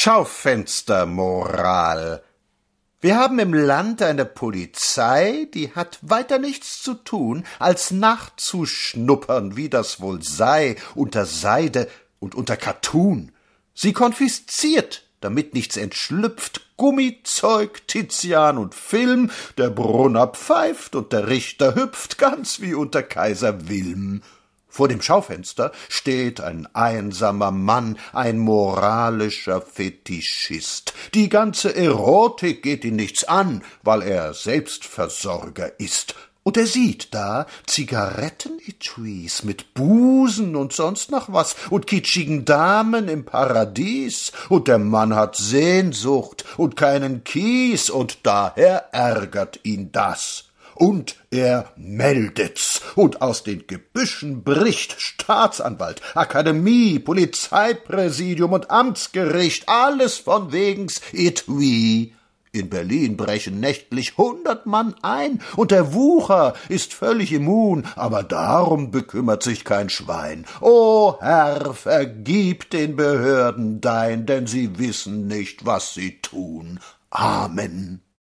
Schaufenstermoral. Wir haben im Land eine Polizei, die hat weiter nichts zu tun, als nachzuschnuppern, wie das wohl sei, unter Seide und unter Kattun. Sie konfisziert, damit nichts entschlüpft, Gummizeug, Tizian und Film, der Brunner pfeift und der Richter hüpft, ganz wie unter Kaiser Wilm. Vor dem Schaufenster steht ein einsamer Mann, ein moralischer Fetischist. Die ganze Erotik geht ihn nichts an, weil er Selbstversorger ist. Und er sieht da Zigarettenetuis mit Busen und sonst noch was und kitschigen Damen im Paradies. Und der Mann hat Sehnsucht und keinen Kies und daher ärgert ihn das und er meldet's, und aus den Gebüschen bricht Staatsanwalt, Akademie, Polizeipräsidium und Amtsgericht, alles von wegens Etui. In Berlin brechen nächtlich hundert Mann ein, und der Wucher ist völlig immun, aber darum bekümmert sich kein Schwein. O Herr, vergib den Behörden dein, denn sie wissen nicht, was sie tun. Amen.